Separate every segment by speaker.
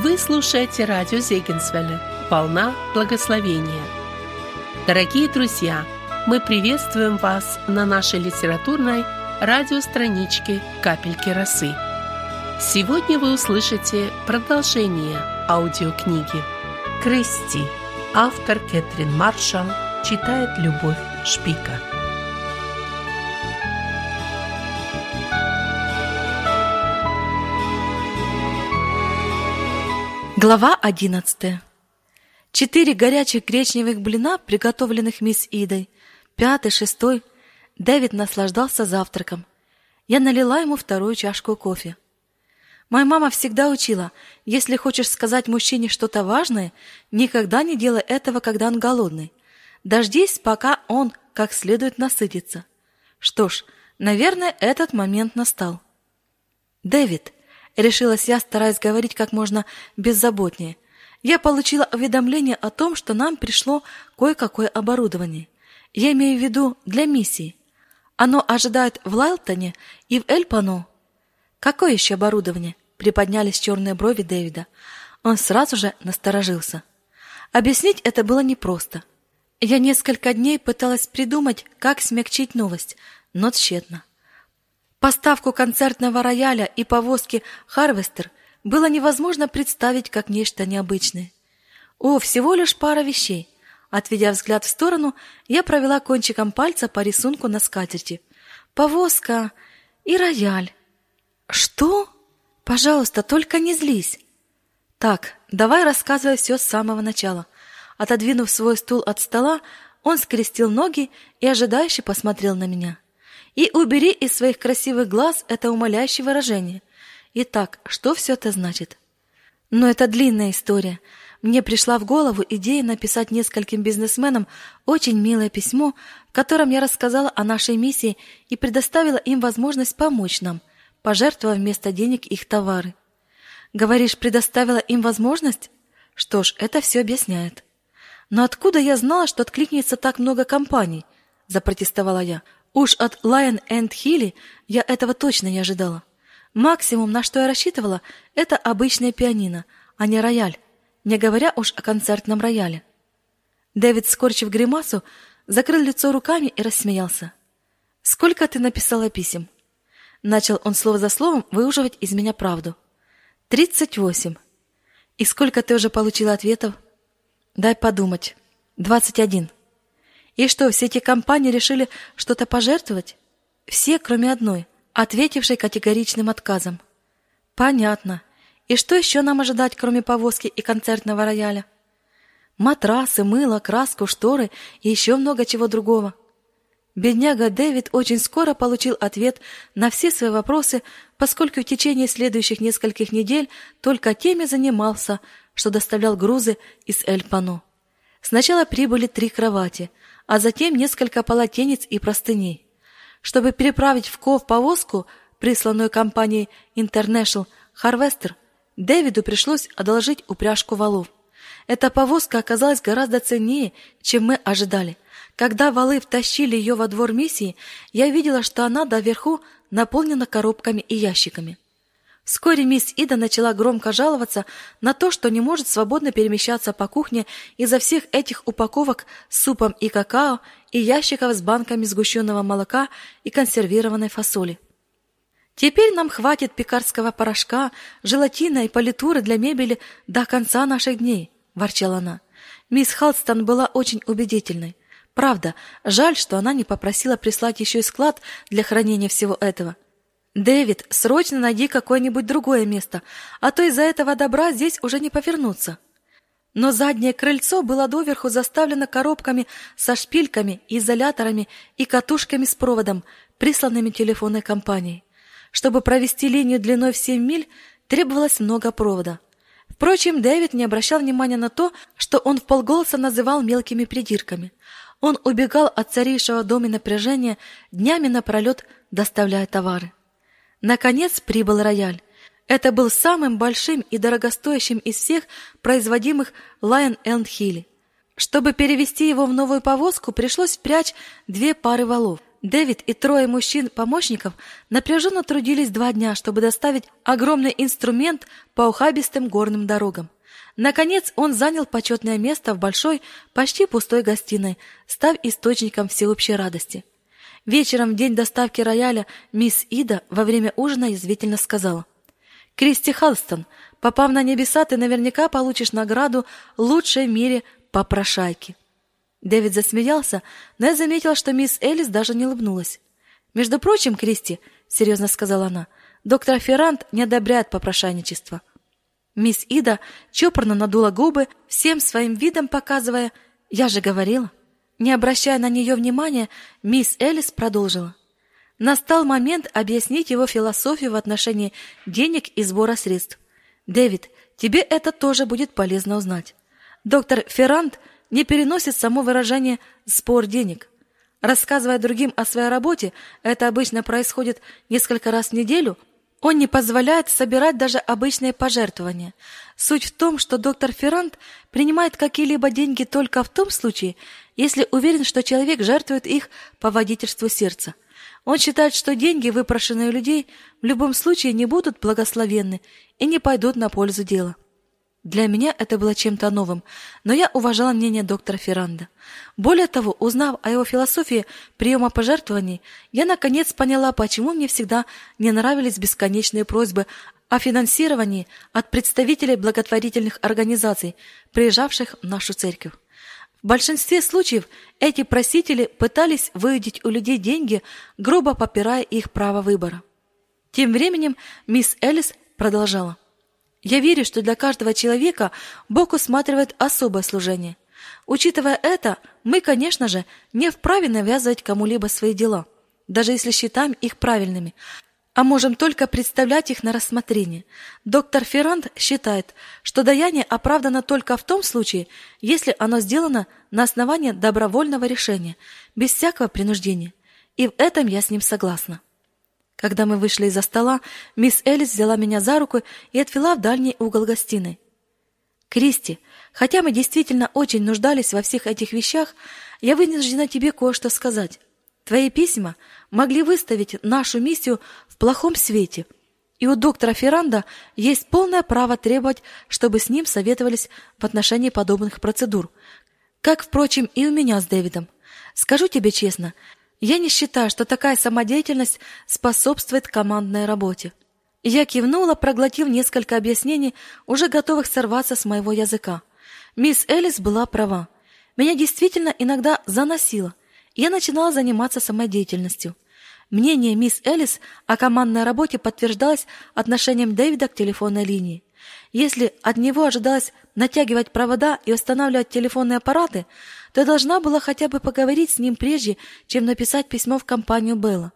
Speaker 1: Вы слушаете радио Зегенсвелля «Волна благословения». Дорогие друзья, мы приветствуем вас на нашей литературной радиостраничке «Капельки росы». Сегодня вы услышите продолжение аудиокниги «Кристи». Автор Кэтрин Маршалл читает Любовь Шпика.
Speaker 2: Глава одиннадцатая. Четыре горячих гречневых блина, приготовленных мисс Идой. Пятый, шестой. Дэвид наслаждался завтраком. Я налила ему вторую чашку кофе. Моя мама всегда учила, если хочешь сказать мужчине что-то важное, никогда не делай этого, когда он голодный. Дождись, пока он как следует насытится. Что ж, наверное, этот момент настал. Дэвид, решилась я, стараясь говорить как можно беззаботнее. Я получила уведомление о том, что нам пришло кое-какое оборудование. Я имею в виду для миссии. Оно ожидает в Лайлтоне и в Эльпано. Какое еще оборудование? Приподнялись черные брови Дэвида. Он сразу же насторожился. Объяснить это было непросто. Я несколько дней пыталась придумать, как смягчить новость, но тщетно. Поставку концертного рояля и повозки «Харвестер» было невозможно представить как нечто необычное. О, всего лишь пара вещей. Отведя взгляд в сторону, я провела кончиком пальца по рисунку на скатерти. Повозка и рояль. Что? Пожалуйста, только не злись. Так, давай рассказывай все с самого начала. Отодвинув свой стул от стола, он скрестил ноги и ожидающе посмотрел на меня. И убери из своих красивых глаз это умоляющее выражение. Итак, что все это значит? Но это длинная история. Мне пришла в голову идея написать нескольким бизнесменам очень милое письмо, в котором я рассказала о нашей миссии и предоставила им возможность помочь нам, пожертвовав вместо денег их товары. Говоришь, предоставила им возможность? Что ж, это все объясняет. Но откуда я знала, что откликнется так много компаний? запротестовала я. Уж от Lion and Hilly я этого точно не ожидала. Максимум, на что я рассчитывала, это обычное пианино, а не рояль, не говоря уж о концертном рояле. Дэвид, скорчив гримасу, закрыл лицо руками и рассмеялся. Сколько ты написала писем? Начал он слово за словом выуживать из меня правду. Тридцать восемь. И сколько ты уже получила ответов? Дай подумать. Двадцать один. И что, все эти компании решили что-то пожертвовать? Все, кроме одной, ответившей категоричным отказом. Понятно. И что еще нам ожидать, кроме повозки и концертного рояля? Матрасы, мыло, краску, шторы и еще много чего другого. Бедняга Дэвид очень скоро получил ответ на все свои вопросы, поскольку в течение следующих нескольких недель только теми занимался, что доставлял грузы из Эль-Пано. Сначала прибыли три кровати, а затем несколько полотенец и простыней. Чтобы переправить в Ков повозку, присланную компанией International Harvester, Дэвиду пришлось одолжить упряжку валов. Эта повозка оказалась гораздо ценнее, чем мы ожидали. Когда валы втащили ее во двор миссии, я видела, что она доверху наполнена коробками и ящиками. Вскоре мисс Ида начала громко жаловаться на то, что не может свободно перемещаться по кухне из-за всех этих упаковок с супом и какао и ящиков с банками сгущенного молока и консервированной фасоли. Теперь нам хватит пекарского порошка, желатина и политуры для мебели до конца наших дней, ворчала она. Мисс Халстон была очень убедительной. Правда, жаль, что она не попросила прислать еще и склад для хранения всего этого. Дэвид, срочно найди какое-нибудь другое место, а то из-за этого добра здесь уже не повернуться. Но заднее крыльцо было доверху заставлено коробками со шпильками, изоляторами и катушками с проводом, присланными телефонной компанией. Чтобы провести линию длиной в 7 миль, требовалось много провода. Впрочем, Дэвид не обращал внимания на то, что он вполголоса называл мелкими придирками. Он убегал от царившего доме напряжения днями напролет, доставляя товары. Наконец прибыл рояль. Это был самым большим и дорогостоящим из всех производимых Lion and Hilly. Чтобы перевести его в новую повозку, пришлось впрячь две пары валов. Дэвид и трое мужчин-помощников напряженно трудились два дня, чтобы доставить огромный инструмент по ухабистым горным дорогам. Наконец он занял почетное место в большой, почти пустой гостиной, став источником всеобщей радости. Вечером в день доставки рояля мисс Ида во время ужина язвительно сказала. «Кристи Халстон, попав на небеса, ты наверняка получишь награду лучшей в мире попрошайки». Дэвид засмеялся, но я заметила, что мисс Элис даже не улыбнулась. «Между прочим, Кристи, — серьезно сказала она, — доктор Феррант не одобряет попрошайничество». Мисс Ида чопорно надула губы, всем своим видом показывая «Я же говорила». Не обращая на нее внимания, мисс Элис продолжила. Настал момент объяснить его философию в отношении денег и сбора средств. Дэвид, тебе это тоже будет полезно узнать. Доктор Феррант не переносит само выражение «спор денег». Рассказывая другим о своей работе, это обычно происходит несколько раз в неделю, он не позволяет собирать даже обычные пожертвования. Суть в том, что доктор Феррант принимает какие-либо деньги только в том случае, если уверен, что человек жертвует их по водительству сердца. Он считает, что деньги, выпрошенные у людей, в любом случае не будут благословенны и не пойдут на пользу дела. Для меня это было чем-то новым, но я уважала мнение доктора Ферранда. Более того, узнав о его философии приема пожертвований, я наконец поняла, почему мне всегда не нравились бесконечные просьбы о финансировании от представителей благотворительных организаций, приезжавших в нашу церковь. В большинстве случаев эти просители пытались выудить у людей деньги, грубо попирая их право выбора. Тем временем мисс Элис продолжала. Я верю, что для каждого человека Бог усматривает особое служение. Учитывая это, мы, конечно же, не вправе навязывать кому-либо свои дела, даже если считаем их правильными, а можем только представлять их на рассмотрение. Доктор Ферранд считает, что даяние оправдано только в том случае, если оно сделано на основании добровольного решения, без всякого принуждения. И в этом я с ним согласна. Когда мы вышли из-за стола, мисс Элис взяла меня за руку и отвела в дальний угол гостиной. Кристи, хотя мы действительно очень нуждались во всех этих вещах, я вынуждена тебе кое-что сказать. Твои письма могли выставить нашу миссию плохом свете, и у доктора Ферранда есть полное право требовать, чтобы с ним советовались в отношении подобных процедур, как, впрочем, и у меня с Дэвидом. Скажу тебе честно, я не считаю, что такая самодеятельность способствует командной работе. Я кивнула, проглотив несколько объяснений, уже готовых сорваться с моего языка. Мисс Элис была права. Меня действительно иногда заносило, я начинала заниматься самодеятельностью. Мнение мисс Элис о командной работе подтверждалось отношением Дэвида к телефонной линии. Если от него ожидалось натягивать провода и устанавливать телефонные аппараты, то должна была хотя бы поговорить с ним прежде, чем написать письмо в компанию Белла.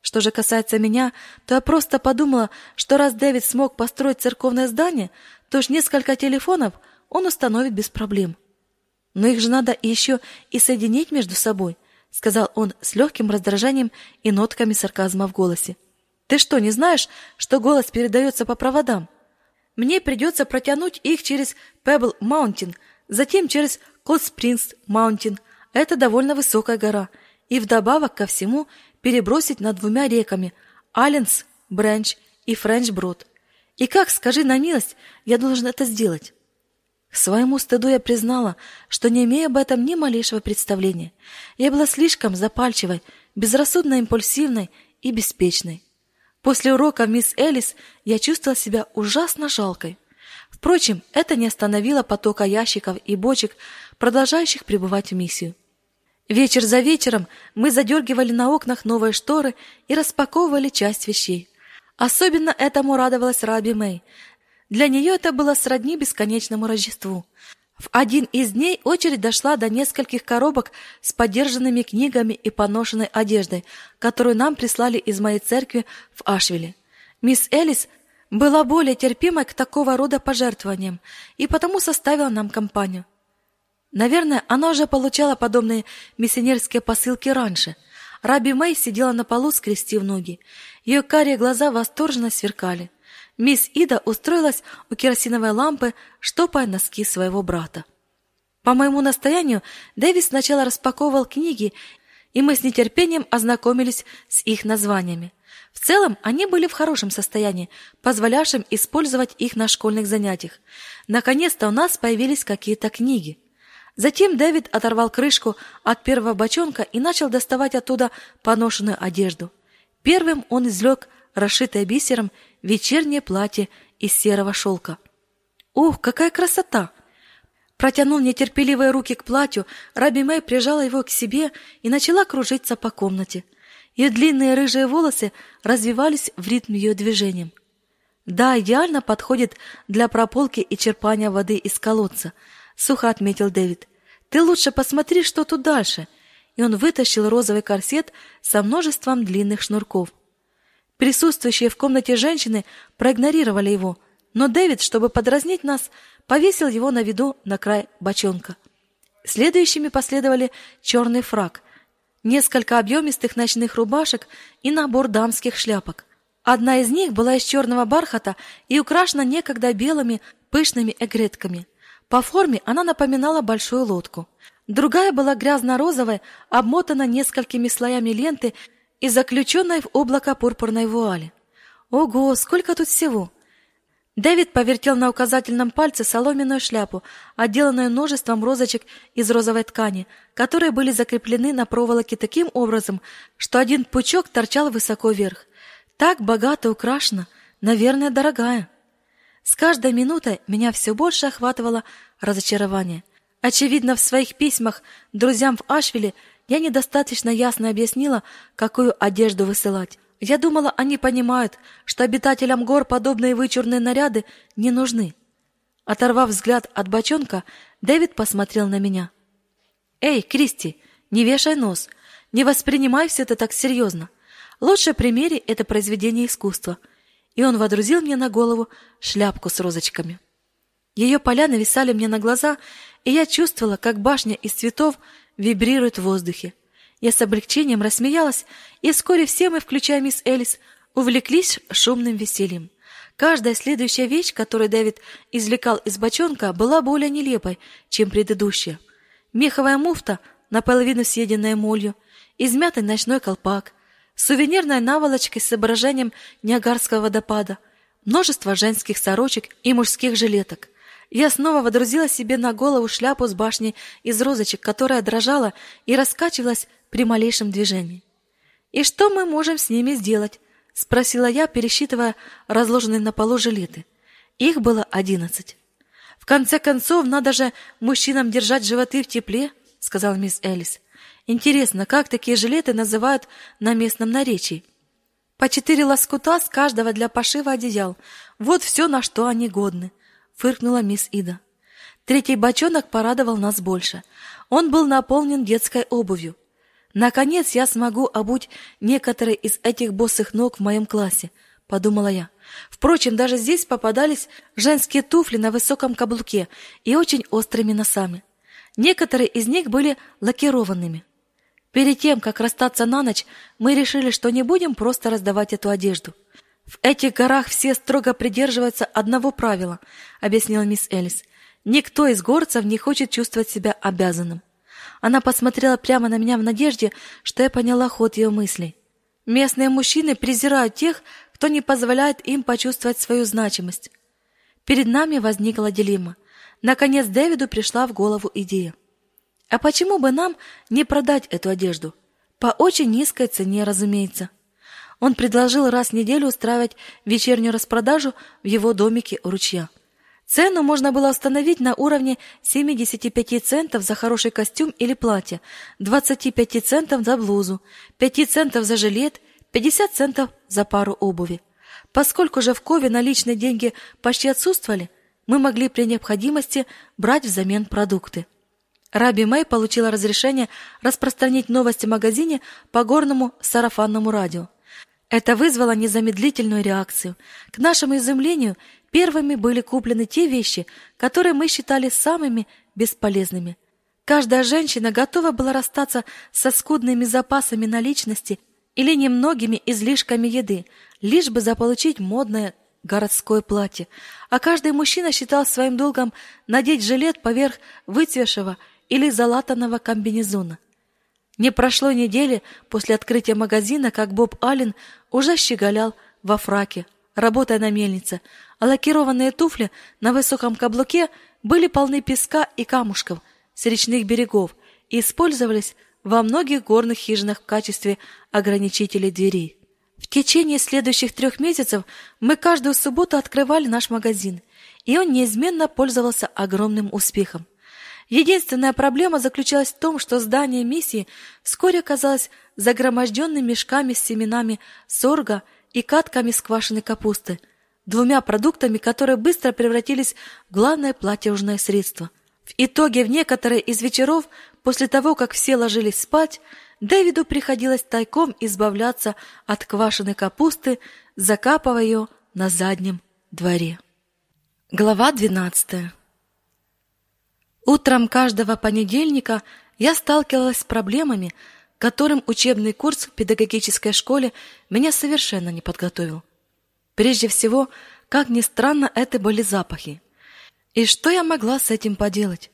Speaker 2: Что же касается меня, то я просто подумала, что раз Дэвид смог построить церковное здание, то уж несколько телефонов он установит без проблем. Но их же надо еще и соединить между собой, сказал он с легким раздражением и нотками сарказма в голосе. Ты что, не знаешь, что голос передается по проводам? Мне придется протянуть их через Pebble Mountain, затем через Cold Springs Mountain. Это довольно высокая гора. И вдобавок ко всему перебросить над двумя реками Алленс, Бренч и Френч Брод. И как, скажи на милость, я должен это сделать? К своему стыду я признала, что не имею об этом ни малейшего представления. Я была слишком запальчивой, безрассудно импульсивной и беспечной. После урока мисс Элис я чувствовала себя ужасно жалкой. Впрочем, это не остановило потока ящиков и бочек, продолжающих пребывать в миссию. Вечер за вечером мы задергивали на окнах новые шторы и распаковывали часть вещей. Особенно этому радовалась Раби Мэй. Для нее это было сродни бесконечному Рождеству. В один из дней очередь дошла до нескольких коробок с подержанными книгами и поношенной одеждой, которую нам прислали из моей церкви в Ашвилле. Мисс Элис была более терпимой к такого рода пожертвованиям и потому составила нам компанию. Наверное, она уже получала подобные миссионерские посылки раньше. Раби Мэй сидела на полу, скрестив ноги. Ее карие глаза восторженно сверкали. Мисс Ида устроилась у керосиновой лампы, штопая носки своего брата. По моему настоянию Дэвис сначала распаковывал книги и мы с нетерпением ознакомились с их названиями. В целом, они были в хорошем состоянии, позволявшим использовать их на школьных занятиях. Наконец-то у нас появились какие-то книги. Затем Дэвид оторвал крышку от первого бочонка и начал доставать оттуда поношенную одежду. Первым он извлек расшитое бисером вечернее платье из серого шелка. «Ух, какая красота!» Протянул нетерпеливые руки к платью, Раби Мэй прижала его к себе и начала кружиться по комнате. Ее длинные рыжие волосы развивались в ритм ее движением. «Да, идеально подходит для прополки и черпания воды из колодца», — сухо отметил Дэвид. «Ты лучше посмотри, что тут дальше». И он вытащил розовый корсет со множеством длинных шнурков. Присутствующие в комнате женщины проигнорировали его, но Дэвид, чтобы подразнить нас, повесил его на виду на край бочонка. Следующими последовали черный фрак, несколько объемистых ночных рубашек и набор дамских шляпок. Одна из них была из черного бархата и украшена некогда белыми пышными эгретками. По форме она напоминала большую лодку. Другая была грязно-розовой, обмотана несколькими слоями ленты и заключенной в облако пурпурной вуали. Ого, сколько тут всего! Дэвид повертел на указательном пальце соломенную шляпу, отделанную множеством розочек из розовой ткани, которые были закреплены на проволоке таким образом, что один пучок торчал высоко вверх. Так богато украшена, наверное, дорогая. С каждой минутой меня все больше охватывало разочарование. Очевидно, в своих письмах друзьям в Ашвиле я недостаточно ясно объяснила, какую одежду высылать. Я думала, они понимают, что обитателям гор подобные вычурные наряды не нужны. Оторвав взгляд от бочонка, Дэвид посмотрел на меня. «Эй, Кристи, не вешай нос, не воспринимай все это так серьезно. Лучше примери это произведение искусства». И он водрузил мне на голову шляпку с розочками. Ее поля нависали мне на глаза, и я чувствовала, как башня из цветов вибрирует в воздухе. Я с облегчением рассмеялась, и вскоре все мы, включая мисс Элис, увлеклись шумным весельем. Каждая следующая вещь, которую Дэвид извлекал из бочонка, была более нелепой, чем предыдущая. Меховая муфта, наполовину съеденная молью, измятый ночной колпак, сувенирная наволочка с изображением Ниагарского водопада, множество женских сорочек и мужских жилеток. Я снова водрузила себе на голову шляпу с башни из розочек, которая дрожала и раскачивалась при малейшем движении. «И что мы можем с ними сделать?» — спросила я, пересчитывая разложенные на полу жилеты. Их было одиннадцать. «В конце концов, надо же мужчинам держать животы в тепле», — сказал мисс Элис. «Интересно, как такие жилеты называют на местном наречии?» «По четыре лоскута с каждого для пошива одеял. Вот все, на что они годны», — фыркнула мисс Ида. Третий бочонок порадовал нас больше. Он был наполнен детской обувью. Наконец я смогу обуть некоторые из этих босых ног в моем классе, подумала я. Впрочем, даже здесь попадались женские туфли на высоком каблуке и очень острыми носами. Некоторые из них были лакированными. Перед тем, как расстаться на ночь, мы решили, что не будем просто раздавать эту одежду. В этих горах все строго придерживаются одного правила, объяснила мисс Элис. Никто из горцев не хочет чувствовать себя обязанным. Она посмотрела прямо на меня в надежде, что я поняла ход ее мыслей. Местные мужчины презирают тех, кто не позволяет им почувствовать свою значимость. Перед нами возникла дилемма. Наконец Дэвиду пришла в голову идея. А почему бы нам не продать эту одежду? По очень низкой цене, разумеется. Он предложил раз в неделю устраивать вечернюю распродажу в его домике у ручья. Цену можно было установить на уровне 75 центов за хороший костюм или платье, 25 центов за блузу, 5 центов за жилет, 50 центов за пару обуви. Поскольку же в Кове наличные деньги почти отсутствовали, мы могли при необходимости брать взамен продукты. Раби Мэй получила разрешение распространить новости в магазине по горному сарафанному радио. Это вызвало незамедлительную реакцию. К нашему изумлению, первыми были куплены те вещи, которые мы считали самыми бесполезными. Каждая женщина готова была расстаться со скудными запасами наличности или немногими излишками еды, лишь бы заполучить модное городское платье, а каждый мужчина считал своим долгом надеть жилет поверх выцвешего или залатанного комбинезона. Не прошло недели после открытия магазина, как Боб Аллен уже щеголял во фраке, работая на мельнице, а лакированные туфли на высоком каблуке были полны песка и камушков с речных берегов и использовались во многих горных хижинах в качестве ограничителей дверей. В течение следующих трех месяцев мы каждую субботу открывали наш магазин, и он неизменно пользовался огромным успехом. Единственная проблема заключалась в том, что здание миссии вскоре оказалось загроможденным мешками с семенами сорга и катками с квашеной капусты, двумя продуктами, которые быстро превратились в главное платежное средство. В итоге в некоторые из вечеров, после того, как все ложились спать, Дэвиду приходилось тайком избавляться от квашеной капусты, закапывая ее на заднем дворе. Глава двенадцатая. Утром каждого понедельника я сталкивалась с проблемами, которым учебный курс в педагогической школе меня совершенно не подготовил. Прежде всего, как ни странно, это были запахи. И что я могла с этим поделать?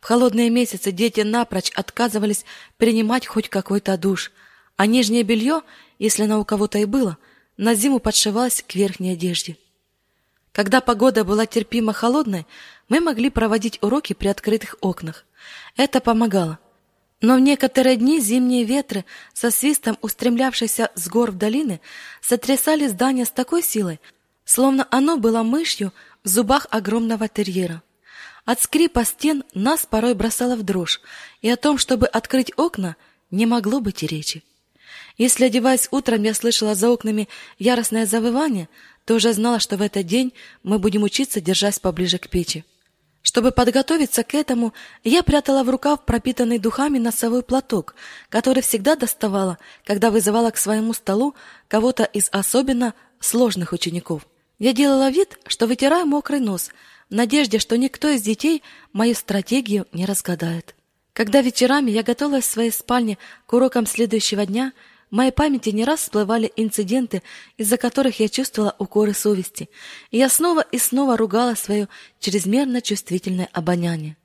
Speaker 2: В холодные месяцы дети напрочь отказывались принимать хоть какой-то душ, а нижнее белье, если оно у кого-то и было, на зиму подшивалось к верхней одежде. Когда погода была терпимо холодной, мы могли проводить уроки при открытых окнах. Это помогало. Но в некоторые дни зимние ветры, со свистом устремлявшиеся с гор в долины, сотрясали здание с такой силой, словно оно было мышью в зубах огромного терьера. От скрипа стен нас порой бросало в дрожь, и о том, чтобы открыть окна, не могло быть и речи. Если, одеваясь утром, я слышала за окнами яростное завывание, то уже знала, что в этот день мы будем учиться, держась поближе к печи. Чтобы подготовиться к этому, я прятала в рукав пропитанный духами носовой платок, который всегда доставала, когда вызывала к своему столу кого-то из особенно сложных учеников. Я делала вид, что вытираю мокрый нос, в надежде, что никто из детей мою стратегию не разгадает. Когда вечерами я готовилась в своей спальне к урокам следующего дня, моей памяти не раз всплывали инциденты, из-за которых я чувствовала укоры совести, и я снова и снова ругала свое чрезмерно чувствительное обоняние.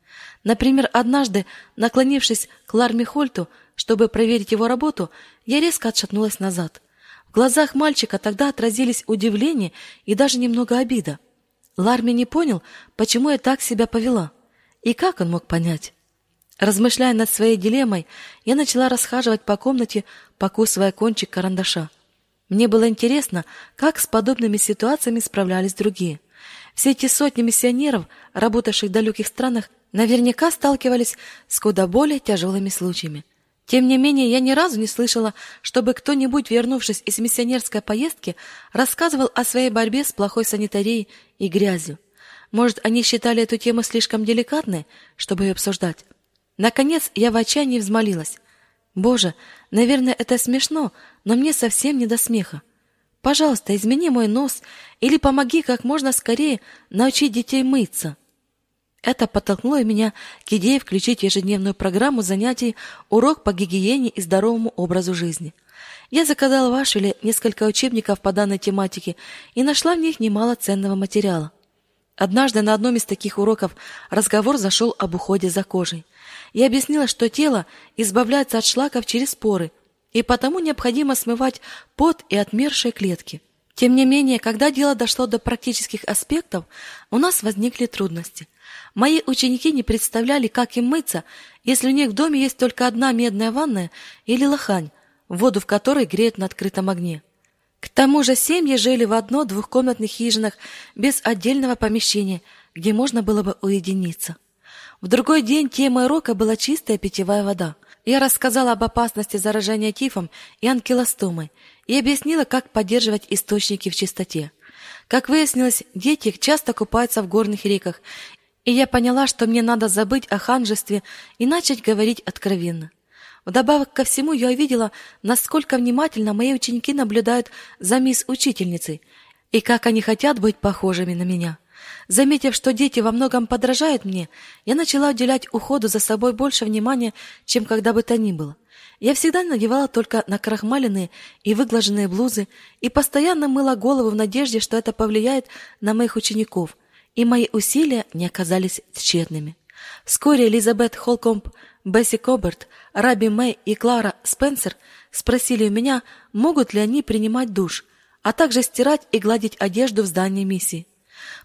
Speaker 2: Например, однажды, наклонившись к Ларме Хольту, чтобы проверить его работу, я резко отшатнулась назад. В глазах мальчика тогда отразились удивление и даже немного обида. Ларми не понял, почему я так себя повела. И как он мог понять? Размышляя над своей дилеммой, я начала расхаживать по комнате, покусывая кончик карандаша. Мне было интересно, как с подобными ситуациями справлялись другие. Все эти сотни миссионеров, работавших в далеких странах, наверняка сталкивались с куда более тяжелыми случаями. Тем не менее, я ни разу не слышала, чтобы кто-нибудь, вернувшись из миссионерской поездки, рассказывал о своей борьбе с плохой санитарией и грязью. Может, они считали эту тему слишком деликатной, чтобы ее обсуждать? Наконец, я в отчаянии взмолилась. «Боже, наверное, это смешно, но мне совсем не до смеха. Пожалуйста, измени мой нос или помоги как можно скорее научить детей мыться». Это подтолкнуло меня к идее включить в ежедневную программу занятий урок по гигиене и здоровому образу жизни. Я заказала в Ашвиле несколько учебников по данной тематике и нашла в них немало ценного материала. Однажды на одном из таких уроков разговор зашел об уходе за кожей. Я объяснила, что тело избавляется от шлаков через поры, и потому необходимо смывать пот и отмершие клетки. Тем не менее, когда дело дошло до практических аспектов, у нас возникли трудности. Мои ученики не представляли, как им мыться, если у них в доме есть только одна медная ванная или лохань, воду в которой греют на открытом огне. К тому же семьи жили в одно-двухкомнатных хижинах без отдельного помещения, где можно было бы уединиться. В другой день темой урока была чистая питьевая вода. Я рассказала об опасности заражения тифом и анкилостомой и объяснила, как поддерживать источники в чистоте. Как выяснилось, дети часто купаются в горных реках, и я поняла, что мне надо забыть о ханжестве и начать говорить откровенно. Вдобавок ко всему я увидела, насколько внимательно мои ученики наблюдают за мисс-учительницей и как они хотят быть похожими на меня. Заметив, что дети во многом подражают мне, я начала уделять уходу за собой больше внимания, чем когда бы то ни было. Я всегда надевала только накрахмаленные и выглаженные блузы и постоянно мыла голову в надежде, что это повлияет на моих учеников, и мои усилия не оказались тщетными. Вскоре Элизабет Холкомп Бесси Коберт, Раби Мэй и Клара Спенсер спросили у меня, могут ли они принимать душ, а также стирать и гладить одежду в здании миссии.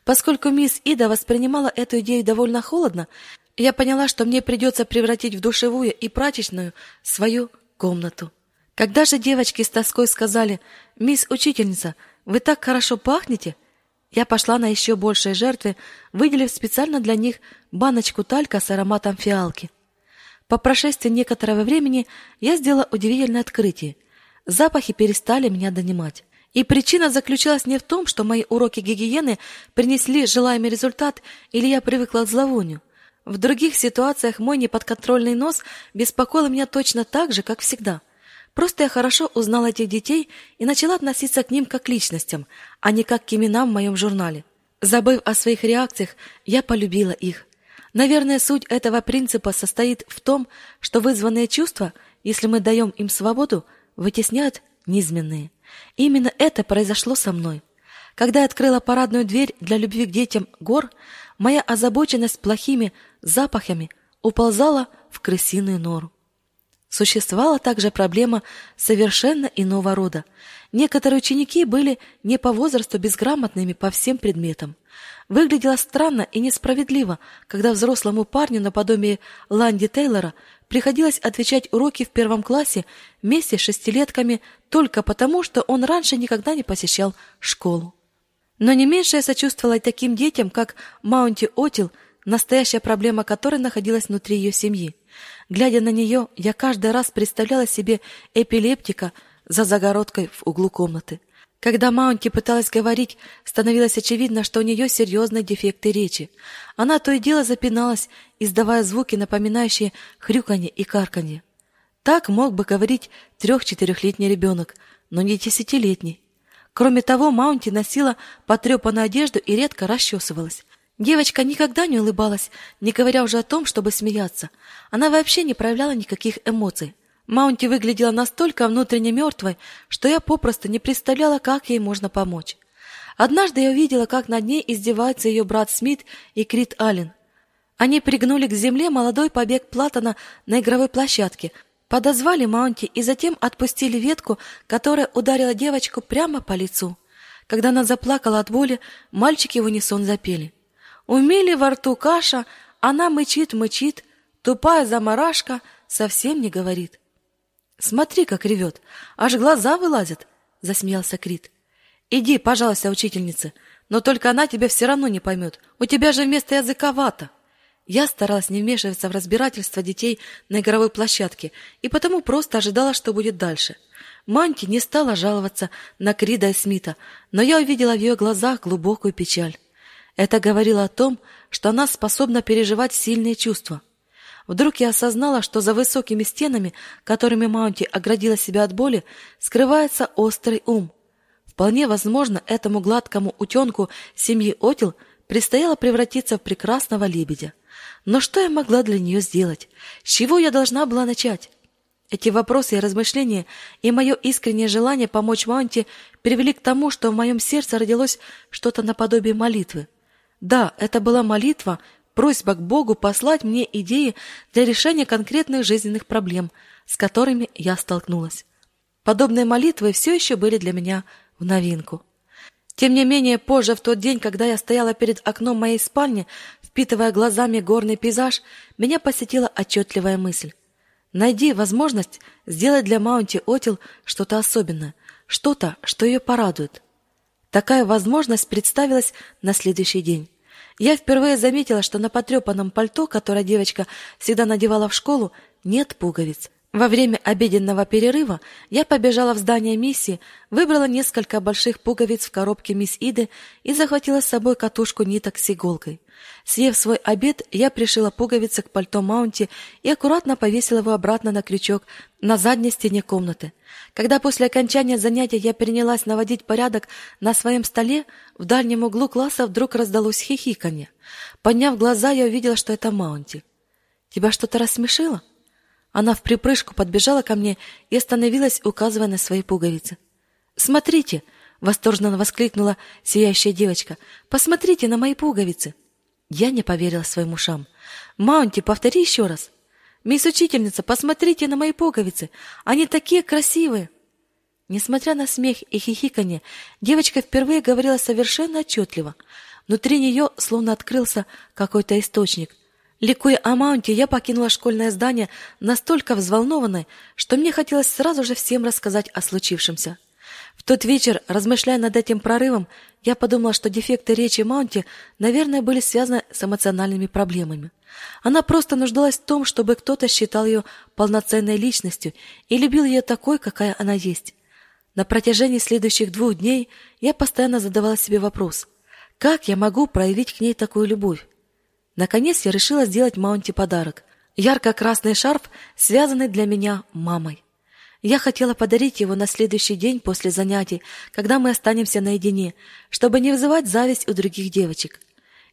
Speaker 2: Поскольку мисс Ида воспринимала эту идею довольно холодно, я поняла, что мне придется превратить в душевую и прачечную свою комнату. Когда же девочки с тоской сказали «Мисс Учительница, вы так хорошо пахнете», я пошла на еще большие жертвы, выделив специально для них баночку талька с ароматом фиалки. По прошествии некоторого времени я сделала удивительное открытие. Запахи перестали меня донимать. И причина заключалась не в том, что мои уроки гигиены принесли желаемый результат или я привыкла к зловонию. В других ситуациях мой неподконтрольный нос беспокоил меня точно так же, как всегда. Просто я хорошо узнала этих детей и начала относиться к ним как к личностям, а не как к именам в моем журнале. Забыв о своих реакциях, я полюбила их. Наверное, суть этого принципа состоит в том, что вызванные чувства, если мы даем им свободу, вытесняют низменные. Именно это произошло со мной. Когда я открыла парадную дверь для любви к детям гор, моя озабоченность плохими запахами уползала в крысиную нору. Существовала также проблема совершенно иного рода. Некоторые ученики были не по возрасту безграмотными по всем предметам. Выглядело странно и несправедливо, когда взрослому парню наподобие Ланди Тейлора приходилось отвечать уроки в первом классе вместе с шестилетками только потому, что он раньше никогда не посещал школу. Но не меньше я сочувствовала таким детям, как Маунти Отил, настоящая проблема которой находилась внутри ее семьи. Глядя на нее, я каждый раз представляла себе эпилептика за загородкой в углу комнаты – когда Маунти пыталась говорить, становилось очевидно, что у нее серьезные дефекты речи. Она то и дело запиналась, издавая звуки, напоминающие хрюканье и карканье. Так мог бы говорить трех-четырехлетний ребенок, но не десятилетний. Кроме того, Маунти носила потрепанную одежду и редко расчесывалась. Девочка никогда не улыбалась, не говоря уже о том, чтобы смеяться. Она вообще не проявляла никаких эмоций. Маунти выглядела настолько внутренне мертвой, что я попросту не представляла, как ей можно помочь. Однажды я увидела, как над ней издеваются ее брат Смит и Крит Аллен. Они пригнули к земле молодой побег Платона на игровой площадке, подозвали Маунти и затем отпустили ветку, которая ударила девочку прямо по лицу. Когда она заплакала от боли, мальчики в унисон запели. У Мили во рту каша, она мычит-мычит, тупая заморашка совсем не говорит. Смотри, как ревет, аж глаза вылазят, засмеялся Крит. Иди, пожалуйста, учительница, но только она тебя все равно не поймет. У тебя же вместо языка вата. Я старалась не вмешиваться в разбирательство детей на игровой площадке и потому просто ожидала, что будет дальше. Манти не стала жаловаться на Крида и Смита, но я увидела в ее глазах глубокую печаль. Это говорило о том, что она способна переживать сильные чувства. Вдруг я осознала, что за высокими стенами, которыми Маунти оградила себя от боли, скрывается острый ум. Вполне возможно, этому гладкому утенку семьи Отил предстояло превратиться в прекрасного лебедя. Но что я могла для нее сделать? С чего я должна была начать? Эти вопросы и размышления и мое искреннее желание помочь Маунти привели к тому, что в моем сердце родилось что-то наподобие молитвы. Да, это была молитва, Просьба к Богу послать мне идеи для решения конкретных жизненных проблем, с которыми я столкнулась. Подобные молитвы все еще были для меня в новинку. Тем не менее, позже, в тот день, когда я стояла перед окном моей спальни, впитывая глазами горный пейзаж, меня посетила отчетливая мысль. Найди возможность сделать для Маунти Отил что-то особенное, что-то, что ее порадует. Такая возможность представилась на следующий день. Я впервые заметила, что на потрепанном пальто, которое девочка всегда надевала в школу, нет пуговиц. Во время обеденного перерыва я побежала в здание миссии, выбрала несколько больших пуговиц в коробке мисс Иды и захватила с собой катушку ниток с иголкой. Съев свой обед, я пришила пуговицы к пальто Маунти и аккуратно повесила его обратно на крючок на задней стене комнаты. Когда после окончания занятия я принялась наводить порядок на своем столе, в дальнем углу класса вдруг раздалось хихиканье. Подняв глаза, я увидела, что это Маунти. «Тебя что-то рассмешило?» Она в припрыжку подбежала ко мне и остановилась, указывая на свои пуговицы. «Смотрите!» — восторженно воскликнула сияющая девочка. «Посмотрите на мои пуговицы!» Я не поверила своим ушам. «Маунти, повтори еще раз!» «Мисс Учительница, посмотрите на мои пуговицы! Они такие красивые!» Несмотря на смех и хихиканье, девочка впервые говорила совершенно отчетливо. Внутри нее словно открылся какой-то источник. Ликуя о Маунте, я покинула школьное здание настолько взволнованной, что мне хотелось сразу же всем рассказать о случившемся. В тот вечер, размышляя над этим прорывом, я подумала, что дефекты речи Маунти, наверное, были связаны с эмоциональными проблемами. Она просто нуждалась в том, чтобы кто-то считал ее полноценной личностью и любил ее такой, какая она есть. На протяжении следующих двух дней я постоянно задавала себе вопрос, как я могу проявить к ней такую любовь? Наконец я решила сделать Маунти подарок. Ярко-красный шарф, связанный для меня мамой. Я хотела подарить его на следующий день после занятий, когда мы останемся наедине, чтобы не вызывать зависть у других девочек.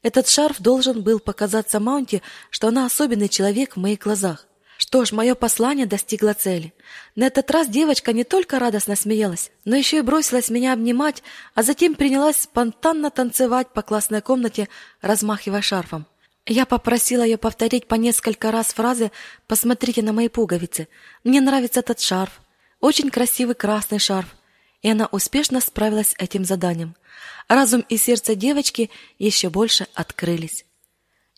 Speaker 2: Этот шарф должен был показаться Маунти, что она особенный человек в моих глазах. Что ж, мое послание достигло цели. На этот раз девочка не только радостно смеялась, но еще и бросилась меня обнимать, а затем принялась спонтанно танцевать по классной комнате, размахивая шарфом. Я попросила ее повторить по несколько раз фразы «Посмотрите на мои пуговицы. Мне нравится этот шарф. Очень красивый красный шарф». И она успешно справилась с этим заданием. Разум и сердце девочки еще больше открылись.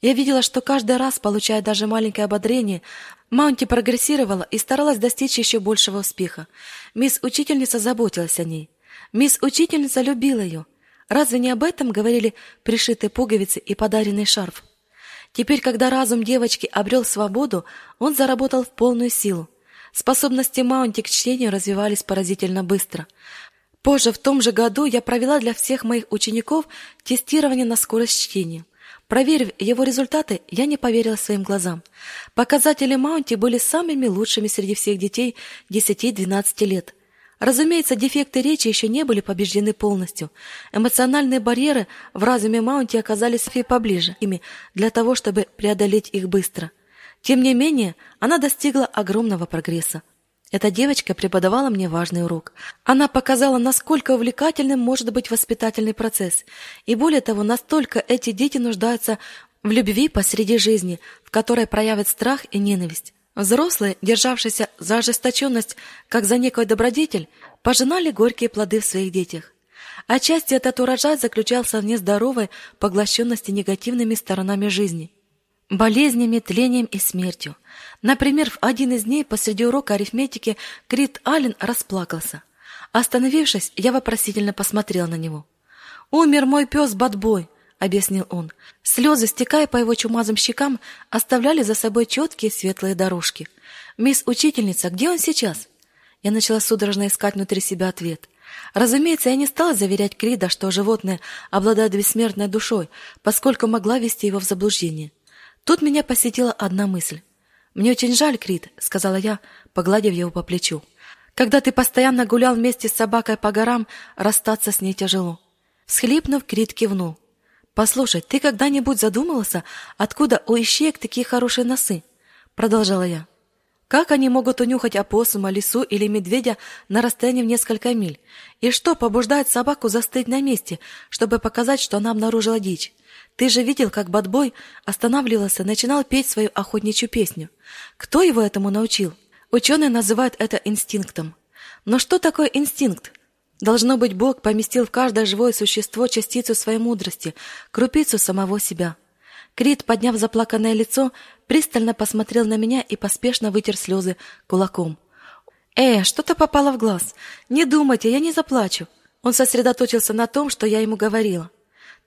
Speaker 2: Я видела, что каждый раз, получая даже маленькое ободрение, Маунти прогрессировала и старалась достичь еще большего успеха. Мисс-учительница заботилась о ней. Мисс-учительница любила ее. Разве не об этом говорили пришитые пуговицы и подаренный шарф? Теперь, когда разум девочки обрел свободу, он заработал в полную силу. Способности Маунти к чтению развивались поразительно быстро. Позже, в том же году, я провела для всех моих учеников тестирование на скорость чтения. Проверив его результаты, я не поверила своим глазам. Показатели Маунти были самыми лучшими среди всех детей 10-12 лет – Разумеется, дефекты речи еще не были побеждены полностью. Эмоциональные барьеры в разуме Маунти оказались и поближе ими для того, чтобы преодолеть их быстро. Тем не менее, она достигла огромного прогресса. Эта девочка преподавала мне важный урок. Она показала, насколько увлекательным может быть воспитательный процесс. И более того, настолько эти дети нуждаются в любви посреди жизни, в которой проявят страх и ненависть. Взрослые, державшиеся за ожесточенность, как за некую добродетель, пожинали горькие плоды в своих детях. Отчасти этот урожай заключался в нездоровой поглощенности негативными сторонами жизни, болезнями, тлением и смертью. Например, в один из дней посреди урока арифметики Крит Аллен расплакался. Остановившись, я вопросительно посмотрел на него. «Умер мой пес Бадбой», — объяснил он. Слезы, стекая по его чумазым щекам, оставляли за собой четкие светлые дорожки. «Мисс Учительница, где он сейчас?» Я начала судорожно искать внутри себя ответ. Разумеется, я не стала заверять Крида, что животное обладает бессмертной душой, поскольку могла вести его в заблуждение. Тут меня посетила одна мысль. «Мне очень жаль, Крид», — сказала я, погладив его по плечу. «Когда ты постоянно гулял вместе с собакой по горам, расстаться с ней тяжело». Всхлипнув, Крид кивнул. «Послушай, ты когда-нибудь задумывался, откуда у ищеек такие хорошие носы?» Продолжала я. Как они могут унюхать опоссума, лису или медведя на расстоянии в несколько миль? И что побуждает собаку застыть на месте, чтобы показать, что она обнаружила дичь? Ты же видел, как Бадбой останавливался начинал петь свою охотничью песню. Кто его этому научил? Ученые называют это инстинктом. Но что такое инстинкт? Должно быть, Бог поместил в каждое живое существо частицу своей мудрости, крупицу самого себя. Крит, подняв заплаканное лицо, пристально посмотрел на меня и поспешно вытер слезы кулаком. «Э, что-то попало в глаз. Не думайте, я не заплачу». Он сосредоточился на том, что я ему говорила.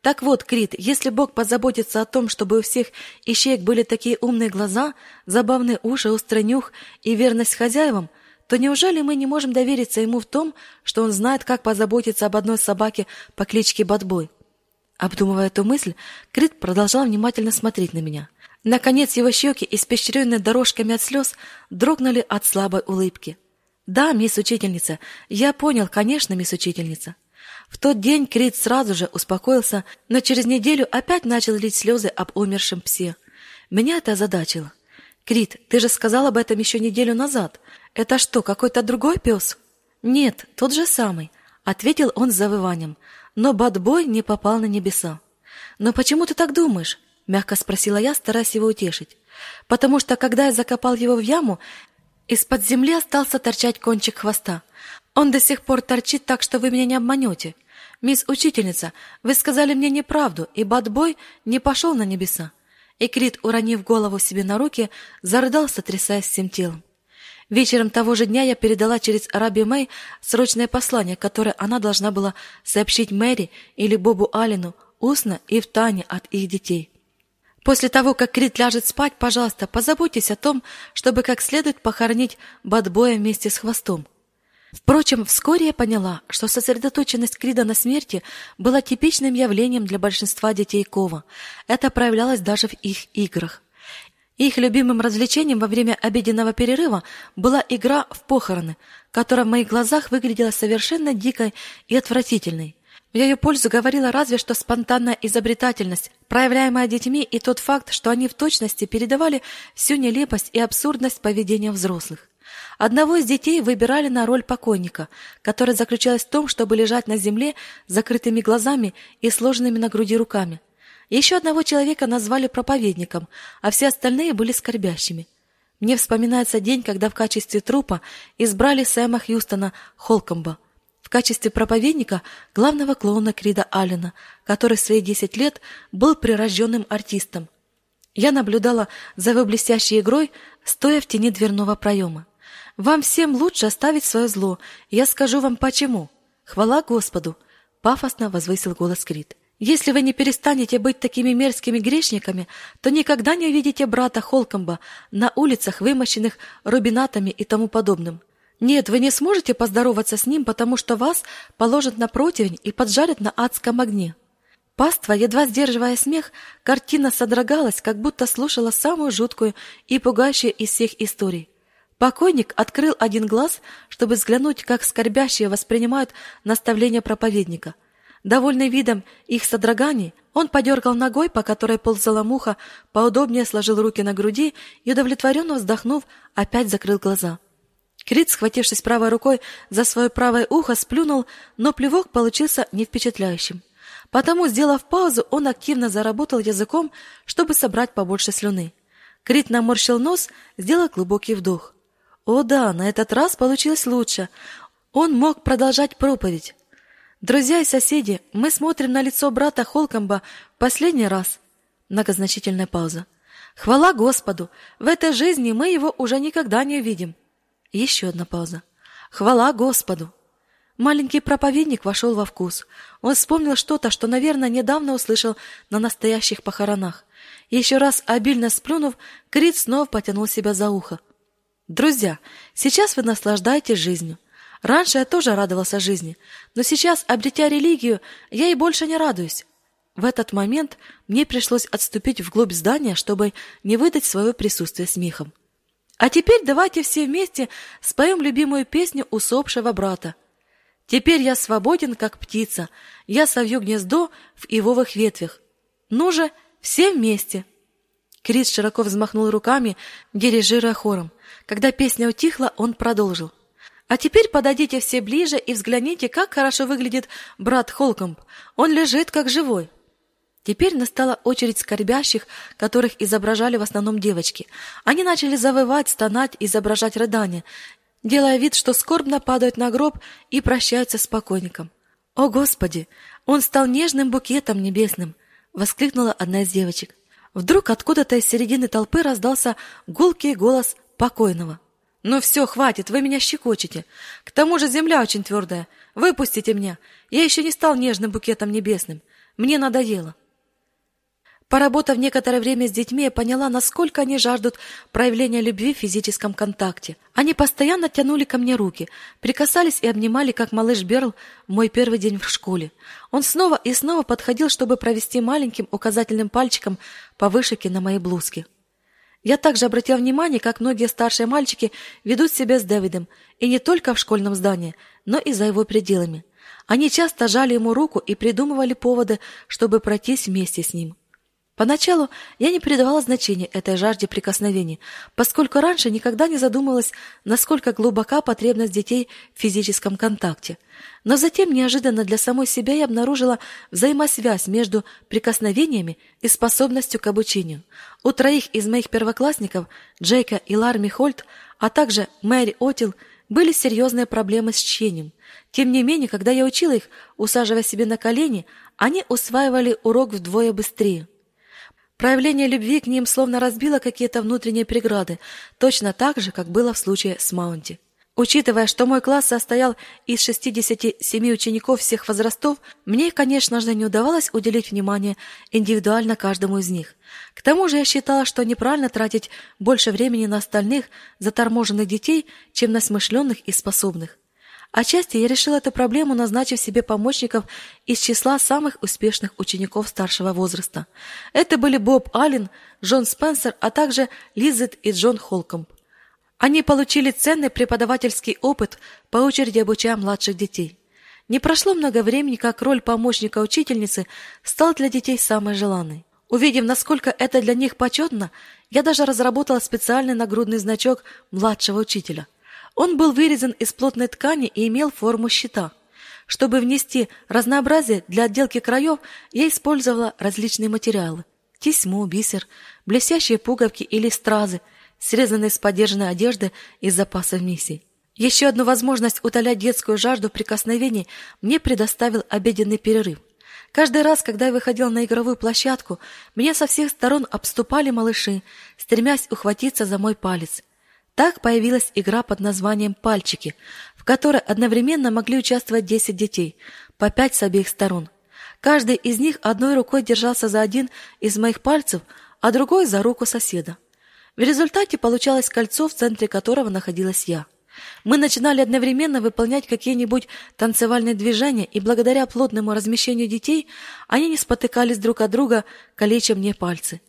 Speaker 2: Так вот, Крит, если Бог позаботится о том, чтобы у всех ищеек были такие умные глаза, забавные уши, острый нюх и верность хозяевам, то неужели мы не можем довериться ему в том, что он знает, как позаботиться об одной собаке по кличке Бадбой? Обдумывая эту мысль, Крит продолжал внимательно смотреть на меня. Наконец его щеки, испещренные дорожками от слез, дрогнули от слабой улыбки. «Да, мисс учительница, я понял, конечно, мисс учительница». В тот день Крит сразу же успокоился, но через неделю опять начал лить слезы об умершем псе. Меня это озадачило. «Крит, ты же сказал об этом еще неделю назад. «Это что, какой-то другой пес?» «Нет, тот же самый», — ответил он с завыванием. Но Бадбой не попал на небеса. «Но почему ты так думаешь?» — мягко спросила я, стараясь его утешить. потому что, когда я закопал его в яму, из-под земли остался торчать кончик хвоста. Он до сих пор торчит так, что вы меня не обманете. Мисс Учительница, вы сказали мне неправду, и Бадбой не пошел на небеса. И Крит, уронив голову себе на руки, зарыдал, сотрясаясь всем телом. Вечером того же дня я передала через Раби Мэй срочное послание, которое она должна была сообщить Мэри или Бобу Алину устно и в тайне от их детей. После того, как Крит ляжет спать, пожалуйста, позаботьтесь о том, чтобы как следует похоронить Бадбоя вместе с хвостом. Впрочем, вскоре я поняла, что сосредоточенность Крида на смерти была типичным явлением для большинства детей Кова. Это проявлялось даже в их играх. Их любимым развлечением во время обеденного перерыва была игра в похороны, которая в моих глазах выглядела совершенно дикой и отвратительной. В ее пользу говорила разве что спонтанная изобретательность, проявляемая детьми, и тот факт, что они в точности передавали всю нелепость и абсурдность поведения взрослых. Одного из детей выбирали на роль покойника, которая заключалась в том, чтобы лежать на земле с закрытыми глазами и сложенными на груди руками. Еще одного человека назвали проповедником, а все остальные были скорбящими. Мне вспоминается день, когда в качестве трупа избрали Сэма Хьюстона Холкомба, в качестве проповедника главного клоуна Крида Аллена, который в свои десять лет был прирожденным артистом. Я наблюдала за его блестящей игрой, стоя в тени дверного проема. Вам всем лучше оставить свое зло. Я скажу вам почему. Хвала Господу, пафосно возвысил голос Крит. Если вы не перестанете быть такими мерзкими грешниками, то никогда не увидите брата Холкомба на улицах, вымощенных рубинатами и тому подобным. Нет, вы не сможете поздороваться с ним, потому что вас положат на противень и поджарят на адском огне. Паства, едва сдерживая смех, картина содрогалась, как будто слушала самую жуткую и пугающую из всех историй. Покойник открыл один глаз, чтобы взглянуть, как скорбящие воспринимают наставления проповедника. Довольный видом их содроганий, он подергал ногой, по которой ползала муха, поудобнее сложил руки на груди и, удовлетворенно вздохнув, опять закрыл глаза. Крит, схватившись правой рукой за свое правое ухо, сплюнул, но плевок получился не впечатляющим. Потому, сделав паузу, он активно заработал языком, чтобы собрать побольше слюны. Крит наморщил нос, сделал глубокий вдох. О да, на этот раз получилось лучше. Он мог продолжать проповедь. Друзья и соседи, мы смотрим на лицо брата Холкомба последний раз. Многозначительная пауза. Хвала Господу! В этой жизни мы его уже никогда не увидим. Еще одна пауза. Хвала Господу! Маленький проповедник вошел во вкус. Он вспомнил что-то, что, наверное, недавно услышал на настоящих похоронах. Еще раз обильно сплюнув, Крит снова потянул себя за ухо. Друзья, сейчас вы наслаждаетесь жизнью. Раньше я тоже радовался жизни, но сейчас, обретя религию, я и больше не радуюсь. В этот момент мне пришлось отступить вглубь здания, чтобы не выдать свое присутствие смехом. А теперь давайте все вместе споем любимую песню усопшего брата. Теперь я свободен, как птица, я совью гнездо в ивовых ветвях. Ну же, все вместе. Крис широко взмахнул руками, дирижируя хором. Когда песня утихла, он продолжил. А теперь подойдите все ближе и взгляните, как хорошо выглядит брат Холкомб. Он лежит как живой. Теперь настала очередь скорбящих, которых изображали в основном девочки. Они начали завывать, стонать, изображать рыдания, делая вид, что скорбно падают на гроб и прощаются с покойником. «О, Господи! Он стал нежным букетом небесным!» — воскликнула одна из девочек. Вдруг откуда-то из середины толпы раздался гулкий голос покойного. «Ну все, хватит, вы меня щекочете. К тому же земля очень твердая. Выпустите меня. Я еще не стал нежным букетом небесным. Мне надоело». Поработав некоторое время с детьми, я поняла, насколько они жаждут проявления любви в физическом контакте. Они постоянно тянули ко мне руки, прикасались и обнимали, как малыш Берл мой первый день в школе. Он снова и снова подходил, чтобы провести маленьким указательным пальчиком по вышивке на моей блузке. Я также обратила внимание, как многие старшие мальчики ведут себя с Дэвидом, и не только в школьном здании, но и за его пределами. Они часто жали ему руку и придумывали поводы, чтобы пройтись вместе с ним. Поначалу я не придавала значения этой жажде прикосновений, поскольку раньше никогда не задумывалась, насколько глубока потребность детей в физическом контакте. Но затем неожиданно для самой себя я обнаружила взаимосвязь между прикосновениями и способностью к обучению. У троих из моих первоклассников, Джейка и Ларми Хольт, а также Мэри Отил, были серьезные проблемы с чтением. Тем не менее, когда я учила их, усаживая себе на колени, они усваивали урок вдвое быстрее. Проявление любви к ним словно разбило какие-то внутренние преграды, точно так же, как было в случае с Маунти. Учитывая, что мой класс состоял из 67 учеников всех возрастов, мне, конечно же, не удавалось уделить внимание индивидуально каждому из них. К тому же я считала, что неправильно тратить больше времени на остальных заторможенных детей, чем на смышленных и способных. Отчасти я решила эту проблему, назначив себе помощников из числа самых успешных учеников старшего возраста. Это были Боб Аллен, Джон Спенсер, а также Лизет и Джон Холкомб. Они получили ценный преподавательский опыт, по очереди обучая младших детей. Не прошло много времени, как роль помощника учительницы стала для детей самой желанной. Увидев, насколько это для них почетно, я даже разработала специальный нагрудный значок младшего учителя. Он был вырезан из плотной ткани и имел форму щита. Чтобы внести разнообразие для отделки краев, я использовала различные материалы. Тесьму, бисер, блестящие пуговки или стразы, срезанные с подержанной одежды из запасов миссий. Еще одну возможность утолять детскую жажду прикосновений мне предоставил обеденный перерыв. Каждый раз, когда я выходил на игровую площадку, меня со всех сторон обступали малыши, стремясь ухватиться за мой палец – так появилась игра под названием «Пальчики», в которой одновременно могли участвовать 10 детей, по 5 с обеих сторон. Каждый из них одной рукой держался за один из моих пальцев, а другой за руку соседа. В результате получалось кольцо, в центре которого находилась я. Мы начинали одновременно выполнять какие-нибудь танцевальные движения, и благодаря плотному размещению детей они не спотыкались друг от друга, калеча мне пальцы.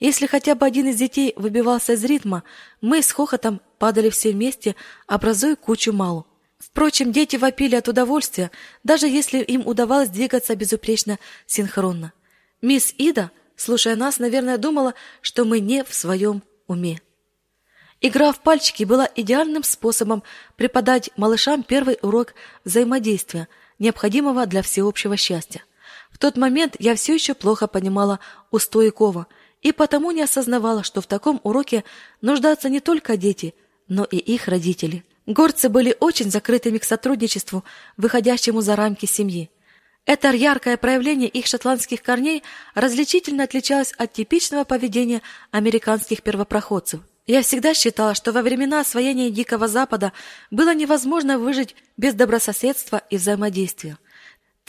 Speaker 2: Если хотя бы один из детей выбивался из ритма, мы с хохотом падали все вместе, образуя кучу малу. Впрочем, дети вопили от удовольствия, даже если им удавалось двигаться безупречно синхронно. Мисс Ида, слушая нас, наверное, думала, что мы не в своем уме. Игра в пальчики была идеальным способом преподать малышам первый урок взаимодействия, необходимого для всеобщего счастья. В тот момент я все еще плохо понимала устои Кова – и потому не осознавала, что в таком уроке нуждаются не только дети, но и их родители. Горцы были очень закрытыми к сотрудничеству, выходящему за рамки семьи. Это яркое проявление их шотландских корней различительно отличалось от типичного поведения американских первопроходцев. Я всегда считала, что во времена освоения Дикого Запада было невозможно выжить без добрососедства и взаимодействия.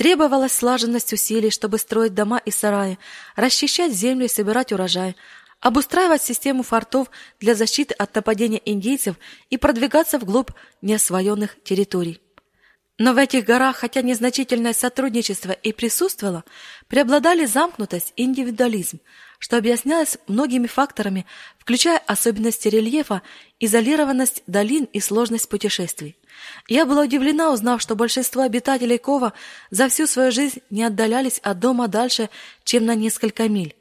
Speaker 2: Требовалась слаженность усилий, чтобы строить дома и сараи, расчищать землю и собирать урожай, обустраивать систему фортов для защиты от нападения индейцев и продвигаться вглубь неосвоенных территорий. Но в этих горах, хотя незначительное сотрудничество и присутствовало, преобладали замкнутость и индивидуализм, что объяснялось многими факторами, включая особенности рельефа, изолированность долин и сложность путешествий. Я была удивлена, узнав, что большинство обитателей Кова за всю свою жизнь не отдалялись от дома дальше, чем на несколько миль.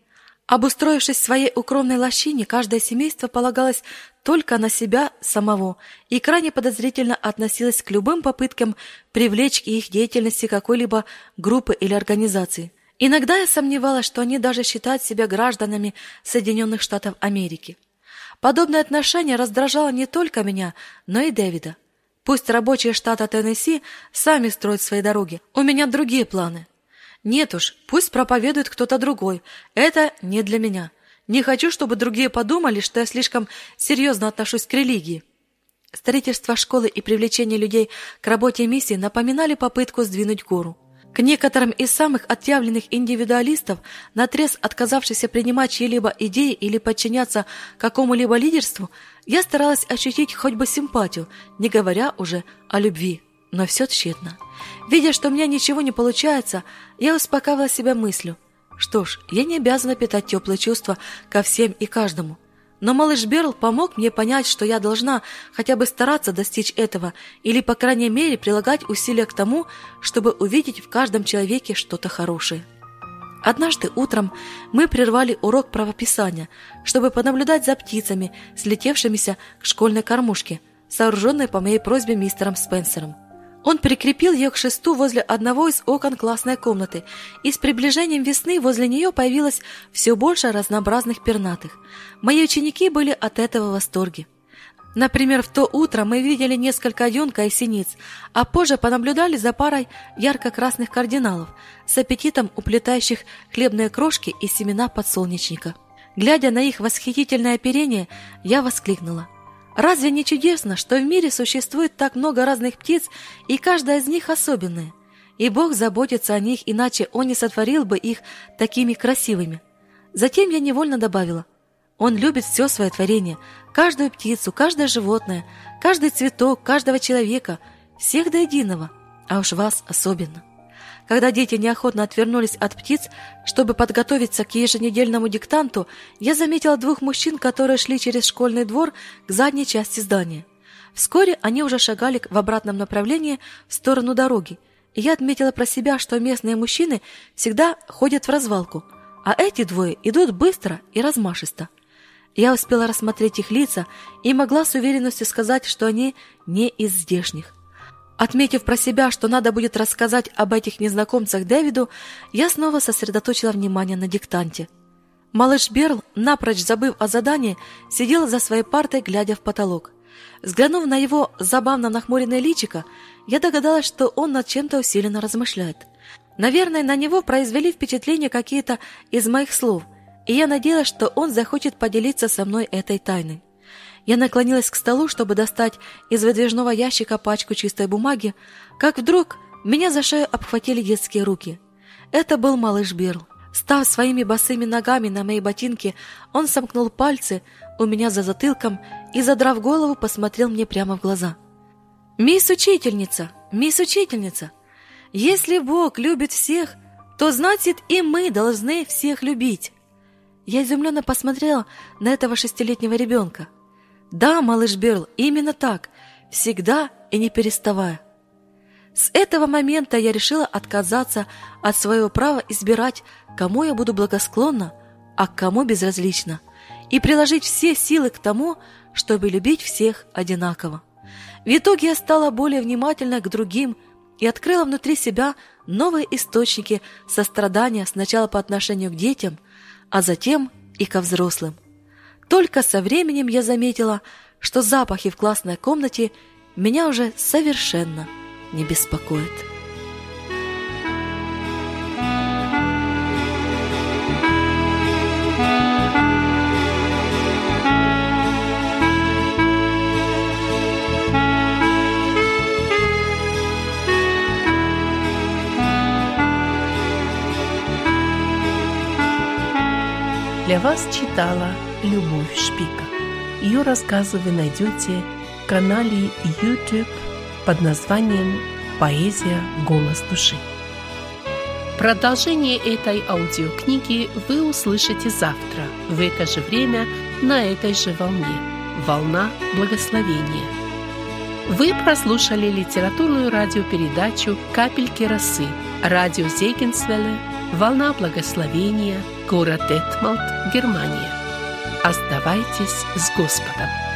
Speaker 2: Обустроившись в своей укромной лощине, каждое семейство полагалось только на себя самого и крайне подозрительно относилось к любым попыткам привлечь к их деятельности какой-либо группы или организации. Иногда я сомневалась, что они даже считают себя гражданами Соединенных Штатов Америки. Подобное отношение раздражало не только меня, но и Дэвида. Пусть рабочие штата Теннесси сами строят свои дороги. У меня другие планы. Нет уж, пусть проповедует кто-то другой. Это не для меня. Не хочу, чтобы другие подумали, что я слишком серьезно отношусь к религии. Строительство школы и привлечение людей к работе миссии напоминали попытку сдвинуть гору. К некоторым из самых отъявленных индивидуалистов, наотрез отказавшихся принимать чьи-либо идеи или подчиняться какому-либо лидерству, я старалась ощутить хоть бы симпатию, не говоря уже о любви, но все тщетно. Видя, что у меня ничего не получается, я успокаивала себя мыслью. Что ж, я не обязана питать теплые чувства ко всем и каждому – но малыш Берл помог мне понять, что я должна хотя бы стараться достичь этого или, по крайней мере, прилагать усилия к тому, чтобы увидеть в каждом человеке что-то хорошее. Однажды утром мы прервали урок правописания, чтобы понаблюдать за птицами, слетевшимися к школьной кормушке, сооруженной по моей просьбе мистером Спенсером. Он прикрепил ее к шесту возле одного из окон классной комнаты, и с приближением весны возле нее появилось все больше разнообразных пернатых. Мои ученики были от этого в восторге. Например, в то утро мы видели несколько юнка и синиц, а позже понаблюдали за парой ярко-красных кардиналов с аппетитом уплетающих хлебные крошки и семена подсолнечника. Глядя на их восхитительное оперение, я воскликнула. «Разве не чудесно, что в мире существует так много разных птиц, и каждая из них особенная? И Бог заботится о них, иначе Он не сотворил бы их такими красивыми». Затем я невольно добавила – он любит все свое творение, каждую птицу, каждое животное, каждый цветок, каждого человека, всех до единого, а уж вас особенно. Когда дети неохотно отвернулись от птиц, чтобы подготовиться к еженедельному диктанту, я заметила двух мужчин, которые шли через школьный двор к задней части здания. Вскоре они уже шагали в обратном направлении в сторону дороги, и я отметила про себя, что местные мужчины всегда ходят в развалку, а эти двое идут быстро и размашисто – я успела рассмотреть их лица и могла с уверенностью сказать, что они не из здешних. Отметив про себя, что надо будет рассказать об этих незнакомцах Дэвиду, я снова сосредоточила внимание на диктанте. Малыш Берл, напрочь забыв о задании, сидел за своей партой, глядя в потолок. Взглянув на его забавно нахмуренное личико, я догадалась, что он над чем-то усиленно размышляет. Наверное, на него произвели впечатление какие-то из моих слов – и я надеялась, что он захочет поделиться со мной этой тайной. Я наклонилась к столу, чтобы достать из выдвижного ящика пачку чистой бумаги, как вдруг меня за шею обхватили детские руки. Это был малыш Бирл. Став своими босыми ногами на мои ботинки, он сомкнул пальцы у меня за затылком и, задрав голову, посмотрел мне прямо в глаза. «Мисс Учительница! Мисс Учительница! Если Бог любит всех, то значит и мы должны всех любить!» Я изумленно посмотрела на этого шестилетнего ребенка. Да, малыш Берл, именно так, всегда и не переставая. С этого момента я решила отказаться от своего права избирать, кому я буду благосклонна, а кому безразлично, и приложить все силы к тому, чтобы любить всех одинаково. В итоге я стала более внимательна к другим и открыла внутри себя новые источники сострадания сначала по отношению к детям – а затем и ко взрослым. Только со временем я заметила, что запахи в классной комнате меня уже совершенно не беспокоят.
Speaker 1: Для вас читала Любовь Шпика. Ее рассказы вы найдете в канале YouTube под названием «Поэзия. Голос души». Продолжение этой аудиокниги вы услышите завтра в это же время на этой же волне. Волна благословения. Вы прослушали литературную радиопередачу «Капельки росы» радио Зегенсвелле «Волна благословения» город Детмалт, Германия. Оставайтесь с Господом.